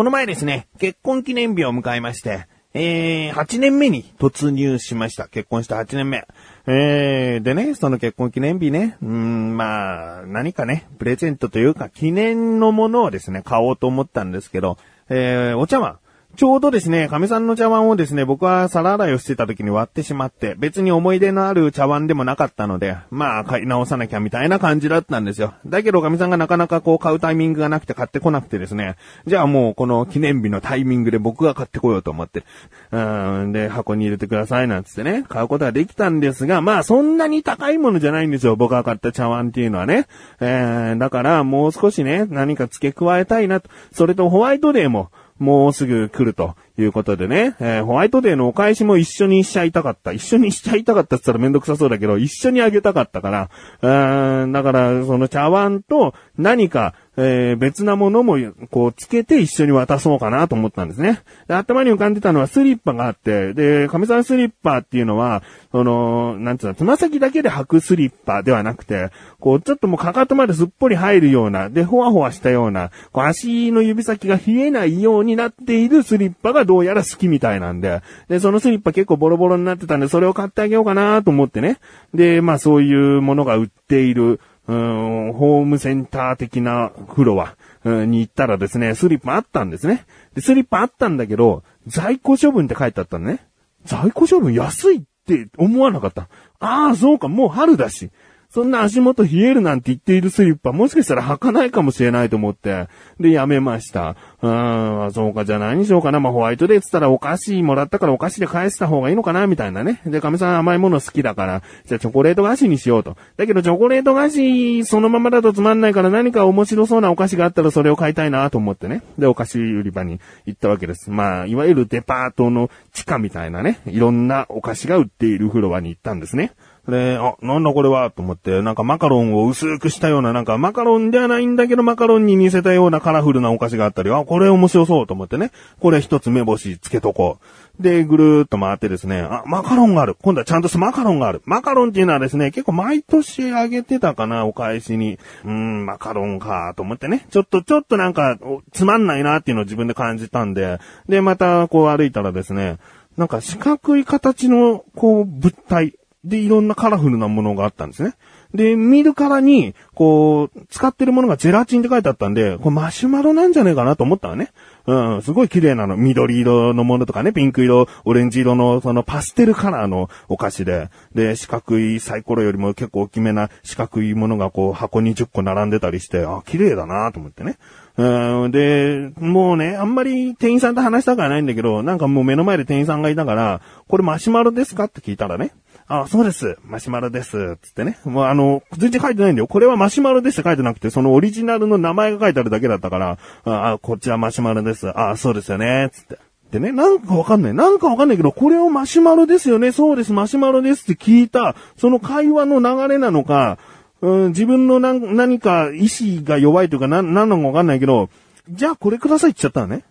この前ですね、結婚記念日を迎えまして、えー、8年目に突入しました。結婚した8年目。えー、でね、その結婚記念日ね、うん、まあ、何かね、プレゼントというか、記念のものをですね、買おうと思ったんですけど、えー、お茶碗。ちょうどですね、亀さんの茶碗をですね、僕は皿洗いをしてた時に割ってしまって、別に思い出のある茶碗でもなかったので、まあ買い直さなきゃみたいな感じだったんですよ。だけど亀さんがなかなかこう買うタイミングがなくて買ってこなくてですね、じゃあもうこの記念日のタイミングで僕が買ってこようと思って、うーん、で、箱に入れてくださいなんつってね、買うことができたんですが、まあそんなに高いものじゃないんですよ、僕が買った茶碗っていうのはね。えー、だからもう少しね、何か付け加えたいなと。それとホワイトデーも、もうすぐ来ると。いうことでね、えー、ホワイトデーのお返しも一緒にしちゃいたかった。一緒にしちゃいたかったって言ったらめんどくさそうだけど、一緒にあげたかったから、うーん、だから、その茶碗と何か、えー、別なものも、こう、つけて一緒に渡そうかなと思ったんですね。で、頭に浮かんでたのはスリッパがあって、で、亀さんスリッパっていうのは、その、なんつうの、つま先だけで履くスリッパではなくて、こう、ちょっともうかかとまですっぽり入るような、で、ほわほわしたような、こう、足の指先が冷えないようになっているスリッパがどうやら好きみたいなんで、で、そのスリッパ結構ボロボロになってたんで、それを買ってあげようかなと思ってね。で、まあそういうものが売っている、うん、ホームセンター的なフロア。に行ったらですね、スリッパあったんですね。で、スリッパあったんだけど、在庫処分って書いてあったのね。在庫処分安いって思わなかった。ああ、そうか、もう春だし。そんな足元冷えるなんて言っているスリッパ、もしかしたら履かないかもしれないと思って、で、やめました。うーん、そうか、じゃあ何しようかな。まあ、ホワイトデーって言ったらお菓子もらったからお菓子で返した方がいいのかな、みたいなね。で、亀さん甘いもの好きだから、じゃあチョコレート菓子にしようと。だけどチョコレート菓子、そのままだとつまんないから何か面白そうなお菓子があったらそれを買いたいなと思ってね。で、お菓子売り場に行ったわけです。まあ、いわゆるデパートの地下みたいなね、いろんなお菓子が売っているフロアに行ったんですね。で、あ、なんだこれはと思って、なんかマカロンを薄くしたような、なんかマカロンではないんだけどマカロンに似せたようなカラフルなお菓子があったり、あ、これ面白そうと思ってね。これ一つ目星つけとこう。で、ぐるーっと回ってですね、あ、マカロンがある。今度はちゃんとしたマカロンがある。マカロンっていうのはですね、結構毎年あげてたかな、お返しに。うーん、マカロンか、と思ってね。ちょっと、ちょっとなんか、つまんないなっていうのを自分で感じたんで、で、またこう歩いたらですね、なんか四角い形の、こう、物体。で、いろんなカラフルなものがあったんですね。で、見るからに、こう、使ってるものがゼラチンって書いてあったんで、これマシュマロなんじゃねえかなと思ったのね。うん、すごい綺麗なの。緑色のものとかね、ピンク色、オレンジ色の、そのパステルカラーのお菓子で、で、四角いサイコロよりも結構大きめな四角いものがこう、箱に10個並んでたりして、あ、綺麗だなと思ってね。うん、で、もうね、あんまり店員さんと話したくはないんだけど、なんかもう目の前で店員さんがいたから、これマシュマロですか？って聞いたらね、あ、そうです。マシュマロです。つってね。もうあの、全然書いてないんだよ。これはマシュマロですって書いてなくて、そのオリジナルの名前が書いてあるだけだったから、あ、こっちはマシュマロです。あ、そうですよね。つって。でね、なんかわかんない。なんかわかんないけど、これをマシュマロですよね。そうです、マシュマロですって聞いた、その会話の流れなのか、うん、自分の何何か意志が弱いというか、な、なんのかわかんないけど、じゃあこれくださいって言っちゃったのね。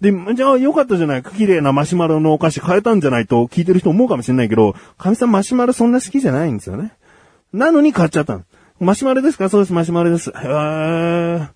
で、じゃあ良かったじゃない。綺麗なマシュマロのお菓子買えたんじゃないと聞いてる人思うかもしれないけど、神さんマシュマロそんな好きじゃないんですよね。なのに買っちゃったの。マシュマロですか？そうです、マシュマロです。へー。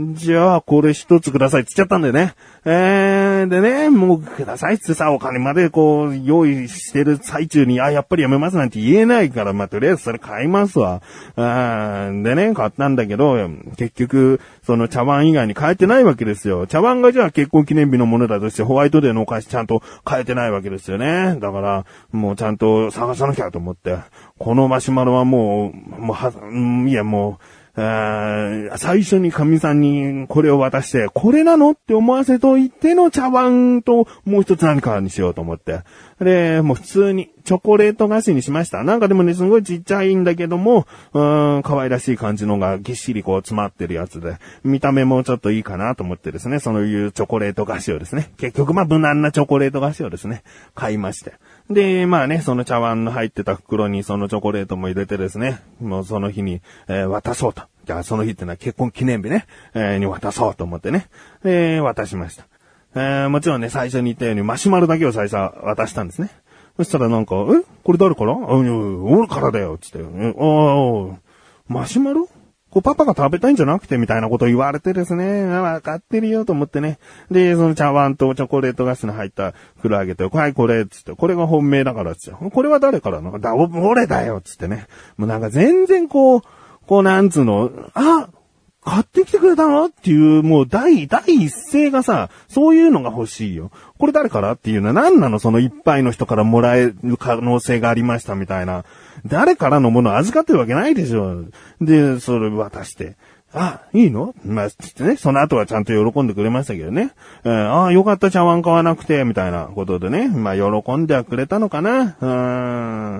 じゃあ、これ一つくださいって言っちゃったんだよね。えー、でね、もうくださいってさ、お金までこう、用意してる最中に、あ、やっぱりやめますなんて言えないから、まあ、とりあえずそれ買いますわ。あでね、買ったんだけど、結局、その茶碗以外に変えてないわけですよ。茶碗がじゃあ結婚記念日のものだとしてホワイトデーのお菓子ちゃんと変えてないわけですよね。だから、もうちゃんと探さなきゃと思って、このマシュマロはもう、もうは、いやもう、最初に神さんにこれを渡して、これなのって思わせといての茶碗ともう一つ何かにしようと思って。で、もう普通にチョコレート菓子にしました。なんかでもね、すごいちっちゃいんだけども、うーん、可愛らしい感じのがぎっしりこう詰まってるやつで、見た目もちょっといいかなと思ってですね、そういうチョコレート菓子をですね、結局まあ無難なチョコレート菓子をですね、買いまして。で、まあね、その茶碗の入ってた袋にそのチョコレートも入れてですね、もうその日に、えー、渡そうと。じゃあその日ってのは結婚記念日ね、えー、に渡そうと思ってね、で、渡しました。えー、もちろんね、最初に言ったようにマシュマロだけを最初は渡したんですね。そしたらなんか、え？これ誰から？あ、いや俺からだよ、つって。ああ、マシュマロ？こうパパが食べたいんじゃなくてみたいなこと言われてですね、わかってるよと思ってね。で、その茶碗とチョコレートガスの入った袋あげて、はい、これ、つって、これが本命だから、つって、これは誰から？のだ、俺だよ、つってね。もうなんか全然こう、こうなんつうの、あ、買ってきてくれたの？っていう、もう第、第一声がさ、そういうのが欲しいよ。これ誰から？っていうのは何なの？そのいっぱいの人からもらえる可能性がありましたみたいな。誰からのものを預かってるわけないでしょ。で、それ渡して。あ、いいの？まあ、つってね、その後はちゃんと喜んでくれましたけどね。えー、ああ、よかった茶碗買わなくて、みたいなことでね。まあ、喜んではくれたのかな。う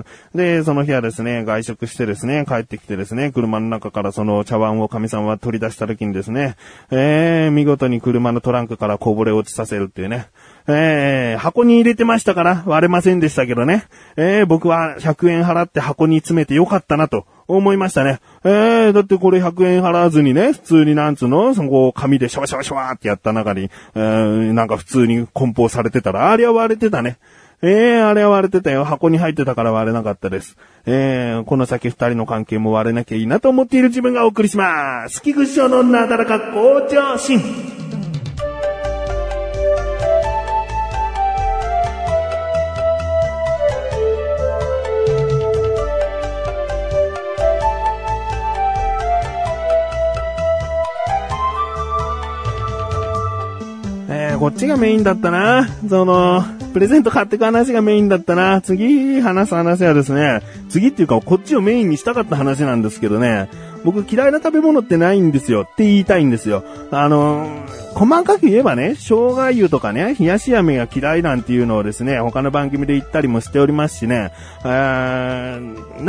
ん。で、その日はですね、外食してですね、帰ってきてですね、車の中からその茶碗を神さんは取り出した時にですね、えー、見事に車のトランクからこぼれ落ちさせるっていうね。えー、箱に入れてましたから割れませんでしたけどね。えー、僕は100円払って箱に詰めてよかったなと思いましたね。えー、だってこれ100円払わずにね、普通になんつうの、そのこう紙でシャワシャワシャワってやった中に、えー、なんか普通に梱包されてたら、あれは割れてたね。ええー、あれは割れてたよ。箱に入ってたから割れなかったです。えー、この先二人の関係も割れなきゃいいなと思っている自分がお送りします。菊池のなだらか向上心。こっちがメインだったな。その、プレゼント買ってく話がメインだったな。次話す話はですね、次っていうかこっちをメインにしたかった話なんですけどね、僕嫌いな食べ物ってないんですよって言いたいんですよ。あの細かく言えばね、生姜湯とかね、冷やし飴が嫌いなんていうのをですね、他の番組で言ったりもしておりますしね、な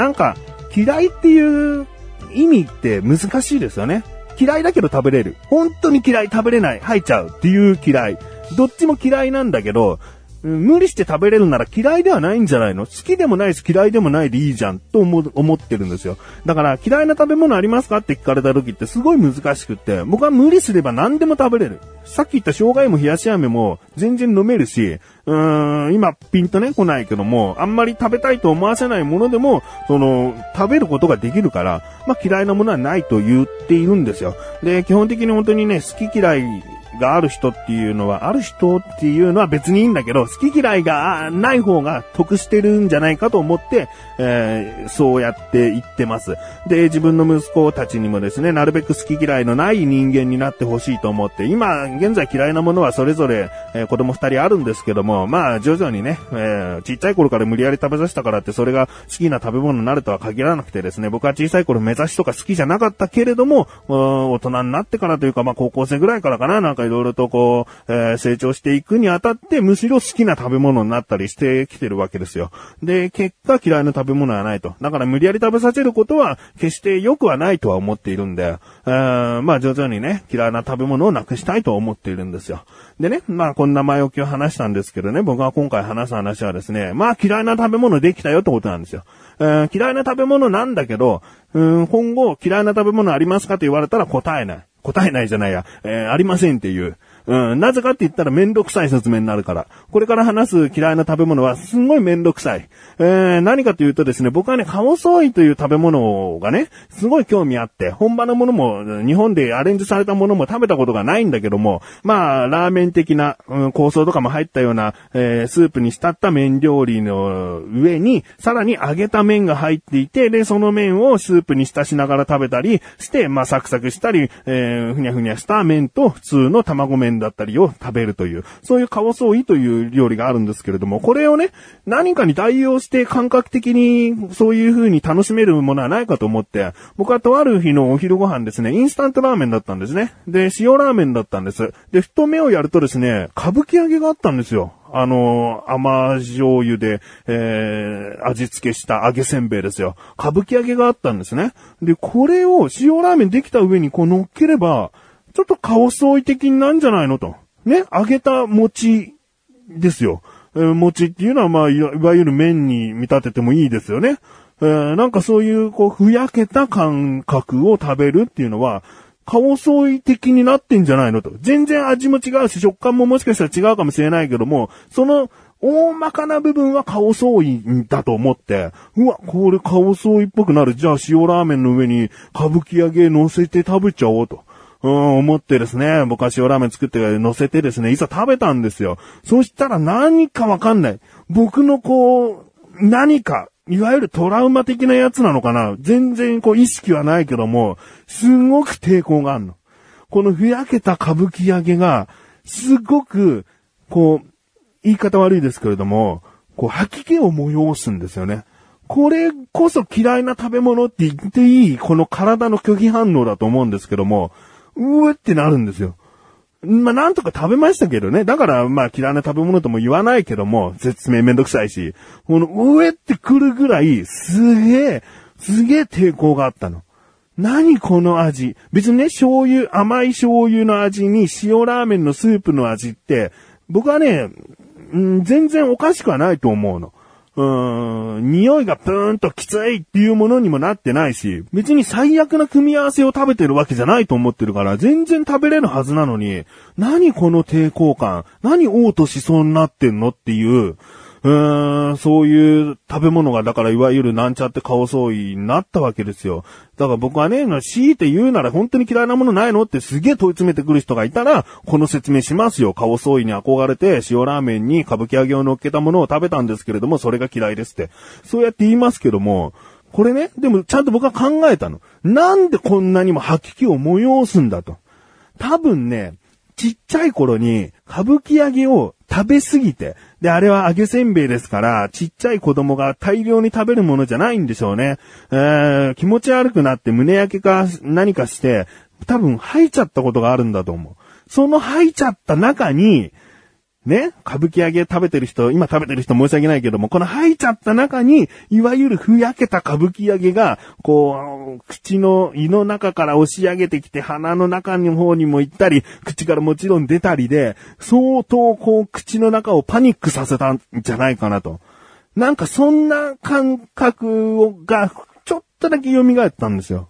んか、嫌いっていう意味って難しいですよね。嫌いだけど食べれる。本当に嫌い、食べれない、吐いちゃうっていう嫌い。どっちも嫌いなんだけど、無理して食べれるなら嫌いではないんじゃないの？好きでもないし嫌いでもないでいいじゃんと思思ってるんですよ。だから嫌いな食べ物ありますかって聞かれた時ってすごい難しくって、僕は無理すれば何でも食べれる。さっき言った生姜も冷やし飴も全然飲めるし、うーん、今ピンとね来ないけども、あんまり食べたいと思わせないものでも、その、食べることができるから、まあ嫌いなものはないと言っているんですよ。で、基本的に本当にね、好き嫌いがある人っていうのは、ある人っていうのは別にいいんだけど、好き嫌いがない方が得してるんじゃないかと思って、えー、そうやって言ってます。で、自分の息子たちにもですね、なるべく好き嫌いのない人間になってほしいと思って、今、現在嫌いなものはそれぞれ、えー、子供二人あるんですけども、まあ、徐々にね、えー、ちっちゃい頃から無理やり食べさせたからってそれが好きな食べ物になるとは限らなくてですね、僕は小さい頃目指しとか好きじゃなかったけれども、大人になってからというか、まあ高校生ぐらいからかな、なんかいろいろとこう、えー、成長していくにあたって、むしろ好きな食べ物になったりしてきてるわけですよ。で、結果嫌いな食べ物はないと。だから無理やり食べさせることは、決して良くはないとは思っているんで、えー、まあ徐々にね、嫌いな食べ物をなくしたいと思っているんですよ。でね、まあこんな前置きを話したんですけどね、僕が今回話す話はですね、まあ嫌いな食べ物できたよってことなんですよ。えー、嫌いな食べ物なんだけど、うん、今後嫌いな食べ物ありますかと言われたら答えない。答えないじゃないや、えー、ありませんっていう。うん、なぜかって言ったらめんどくさい説明になるから。これから話す嫌いな食べ物はすんごいめんどくさい。えー、何かというとですね、僕はね、カオソイという食べ物がね、すごい興味あって、本場のものも、日本でアレンジされたものも食べたことがないんだけども、まあ、ラーメン的な、うん、香草とかも入ったような、えー、スープに浸った麺料理の上に、さらに揚げた麺が入っていて、で、その麺をスープに浸しながら食べたりして、まあ、サクサクしたり、えー、ふにゃふにゃした麺と普通の卵麺だったりを食べるという、そういうカオソイという料理があるんですけれども、これをね、何かに代用して感覚的にそういう風に楽しめるものはないかと思って、僕はとある日のお昼ご飯ですね、インスタントラーメンだったんですね。で、塩ラーメンだったんです。で、ふと目をやるとですね、歌舞伎揚げがあったんですよ。あの、甘醤油で、えー、味付けした揚げせんべいですよ。歌舞伎揚げがあったんですね。で、これを塩ラーメンできた上にこう乗っければ、ちょっとカオソイ的になんじゃないのと。ね、揚げた餅ですよ。えー、餅っていうのはまあいわゆる麺に見立ててもいいですよね。えー、なんかそういうこうふやけた感覚を食べるっていうのは、カオソイ的になってんじゃないのと。全然味も違うし、食感ももしかしたら違うかもしれないけども、その大まかな部分は顔ソイだと思って、うわ、これ顔ソイっぽくなる。じゃあ塩ラーメンの上に歌舞伎揚げ乗せて食べちゃおうと。うん、思ってですね、僕は塩ラーメン作って乗せてですね、いざ食べたんですよ。そしたら何かわかんない。僕のこう、何か、いわゆるトラウマ的なやつなのかな全然こう意識はないけども、すごく抵抗があるの。このふやけた歌舞伎揚げが、すごく、こう、言い方悪いですけれども、こう吐き気を催すんですよね。これこそ嫌いな食べ物って言っていい、この体の拒否反応だと思うんですけども、うーってなるんですよ。まあ、なんとか食べましたけどね。だから、まあ、嫌いな食べ物とも言わないけども、説明めんどくさいし、この、うえってくるぐらい、すげえ、すげえ抵抗があったの。何この味？別にね、醤油、甘い醤油の味に塩ラーメンのスープの味って、僕はね、うん、全然おかしくはないと思うの。うーん、匂いがプーンときついっていうものにもなってないし、別に最悪な組み合わせを食べてるわけじゃないと思ってるから、全然食べれるはずなのに、何この抵抗感？何嘔吐しそうになってんの？っていう、うーん、そういう食べ物が、だからいわゆるなんちゃって顔相違になったわけですよ。だから僕はね、強いて言うなら本当に嫌いなものないのってすげえ問い詰めてくる人がいたら、この説明しますよ。顔相違に憧れて塩ラーメンに歌舞伎揚げを乗っけたものを食べたんですけれども、それが嫌いですって。そうやって言いますけども、これね、でもちゃんと僕は考えたの。なんでこんなにも吐き気を催すんだと。多分ね、ちっちゃい頃に歌舞伎揚げを食べすぎて、で、あれは揚げせんべいですから、ちっちゃい子供が大量に食べるものじゃないんでしょうね。えー、気持ち悪くなって胸焼けか何かして、多分吐いちゃったことがあるんだと思う。その吐いちゃった中に、ね、歌舞伎揚げ食べてる人、今食べてる人申し訳ないけども、この吐いちゃった中に、いわゆるふやけた歌舞伎揚げが、こう、口の胃の中から押し上げてきて、鼻の中の方にも行ったり、口からもちろん出たりで、相当こう、口の中をパニックさせたんじゃないかなと。なんかそんな感覚をが、ちょっとだけ蘇ったんですよ。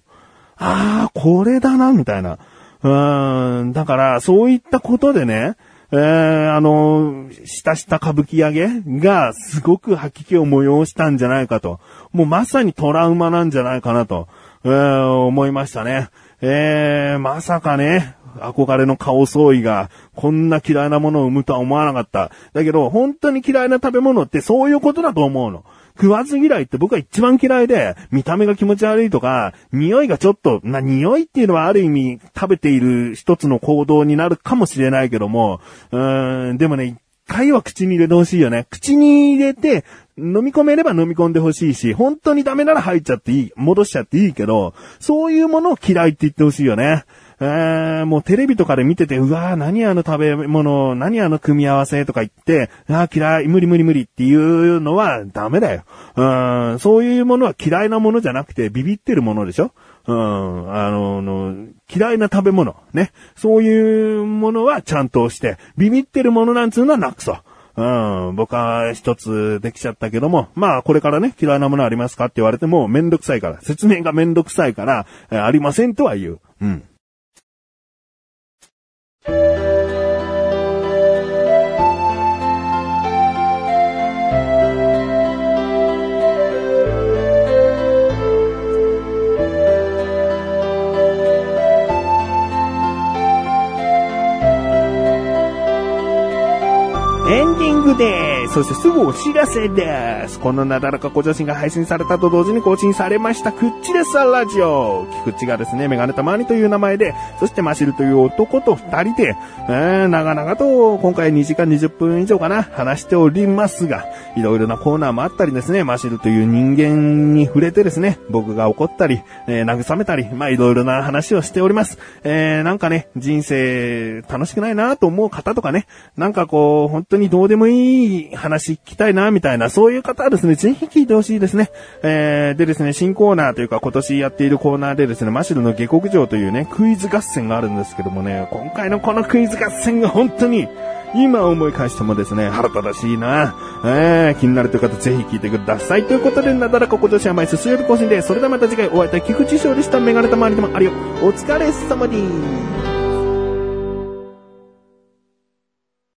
ああ、これだな、みたいな。うーん、だから、そういったことでね、えー、あの、したした歌舞伎揚げがすごく吐き気を催したんじゃないかと。もうまさにトラウマなんじゃないかなと、えー、思いましたね。えー、まさかね、憧れの顔相違がこんな嫌いなものを生むとは思わなかった。だけど、本当に嫌いな食べ物ってそういうことだと思うの。食わず嫌いって僕は一番嫌いで、見た目が気持ち悪いとか、匂いがちょっと、な、匂いっていうのはある意味食べている一つの行動になるかもしれないけども、うーん、でもね、一回は口に入れてほしいよね。口に入れて、飲み込めれば飲み込んでほしいし、本当にダメなら入っちゃっていい、戻しちゃっていいけど、そういうものを嫌いって言ってほしいよね。えー、もうテレビとかで見てて、うわー何あの食べ物、何あの組み合わせとか言って、あー嫌い、無理無理無理っていうのはダメだよ。うん、そういうものは嫌いなものじゃなくてビビってるものでしょ？うん、あのの、嫌いな食べ物、ね。そういうものはちゃんとして、ビビってるものなんつうのはなくそう。ん、僕は一つできちゃったけども、まあこれからね、嫌いなものありますかって言われてもめんどくさいから、説明がめんどくさいから、えありませんとは言う。うん。ングデー。そしてすぐお知らせです。このなだらかご女子が配信されたと同時に更新されました、くっちですラジオ。菊池がですね、メガネたまにという名前で、そしてマシルという男と二人で、えー、長々と今回2時間20分以上かな、話しておりますが、いろいろなコーナーもあったりですね、マシルという人間に触れてですね、僕が怒ったり、えー、慰めたり、まあいろいろな話をしております。えー、なんかね、人生楽しくないなと思う方とかね、なんかこう、本当にどうでもいい話聞きたいな、みたいな、そういう方はですね、ぜひ聞いてほしいですね。えー、でですね、新コーナーというか今年やっているコーナーでですね、マシルの下克上というね、クイズ合戦があるんですけどもね、今回のこのクイズ合戦が本当に、今思い返してもですね、腹立たしいな。えー、気になるという方ぜひ聞いてください。ということで、なだらか今年は毎週水曜日更新で、それではまた次回お会いいたい菊池翔でした。メガネたまわりでもあるよ。お疲れ様です。